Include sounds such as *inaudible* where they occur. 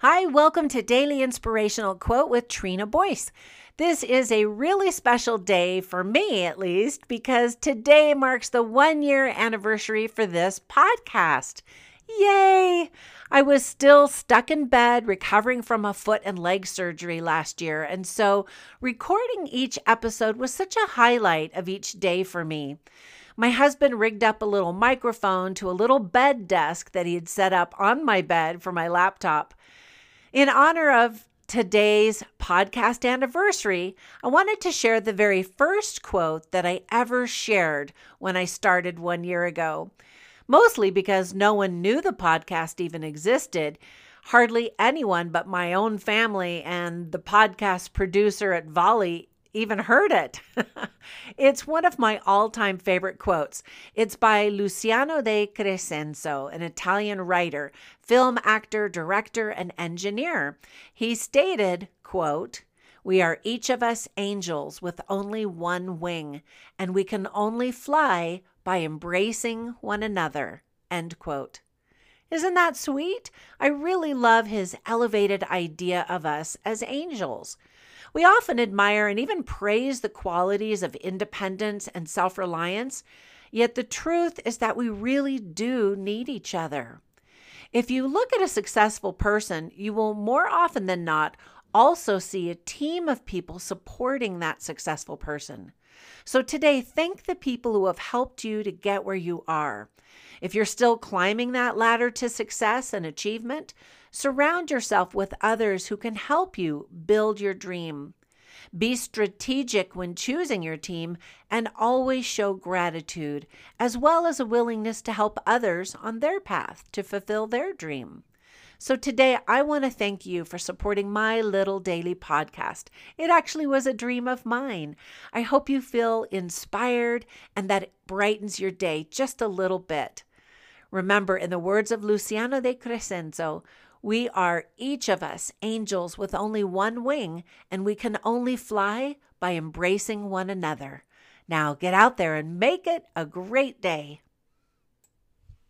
Hi, welcome to Daily Inspirational Quote with Trina Boyce. This is a really special day for me, at least, because today marks the one year anniversary for this podcast. Yay! I was still stuck in bed recovering from a foot and leg surgery last year, and so recording each episode was such a highlight of each day for me. My husband rigged up a little microphone to a little bed desk that he had set up on my bed for my laptop. In honor of today's podcast anniversary, I wanted to share the very first quote that I ever shared when I started one year ago. Mostly because no one knew the podcast even existed. Hardly anyone but my own family and the podcast producer at Volley even heard it. *laughs* it's one of my all time favorite quotes. It's by Luciano de Crescenzo, an Italian writer, film actor, director, and engineer. He stated, quote, we are each of us angels with only one wing, and we can only fly by embracing one another. End quote. Isn't that sweet? I really love his elevated idea of us as angels. We often admire and even praise the qualities of independence and self reliance, yet the truth is that we really do need each other. If you look at a successful person, you will more often than not also see a team of people supporting that successful person. So today, thank the people who have helped you to get where you are. If you're still climbing that ladder to success and achievement, surround yourself with others who can help you build your dream. Be strategic when choosing your team and always show gratitude, as well as a willingness to help others on their path to fulfill their dream. So, today I want to thank you for supporting my little daily podcast. It actually was a dream of mine. I hope you feel inspired and that it brightens your day just a little bit. Remember, in the words of Luciano de Crescenzo, we are each of us angels with only one wing, and we can only fly by embracing one another. Now get out there and make it a great day.